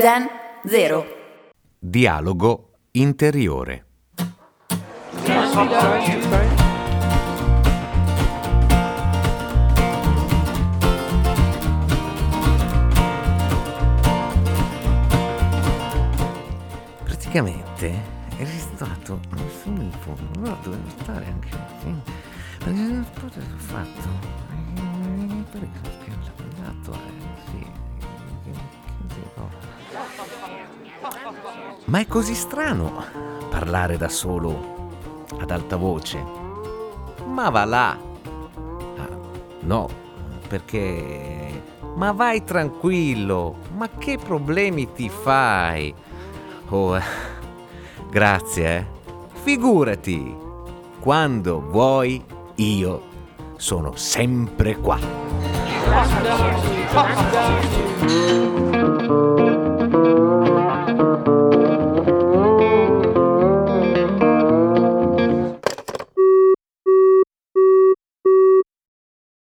Zen Zero. Dialogo interiore. Praticamente è stato solo in fondo, però doveva stare anche sì, perché non potevo fatto. Perché la spiaggia andato, eh, sì. Ma è così strano parlare da solo ad alta voce. Ma va là. Ah, no, perché... Ma vai tranquillo, ma che problemi ti fai? Oh, grazie, eh. Figurati, quando vuoi io sono sempre qua.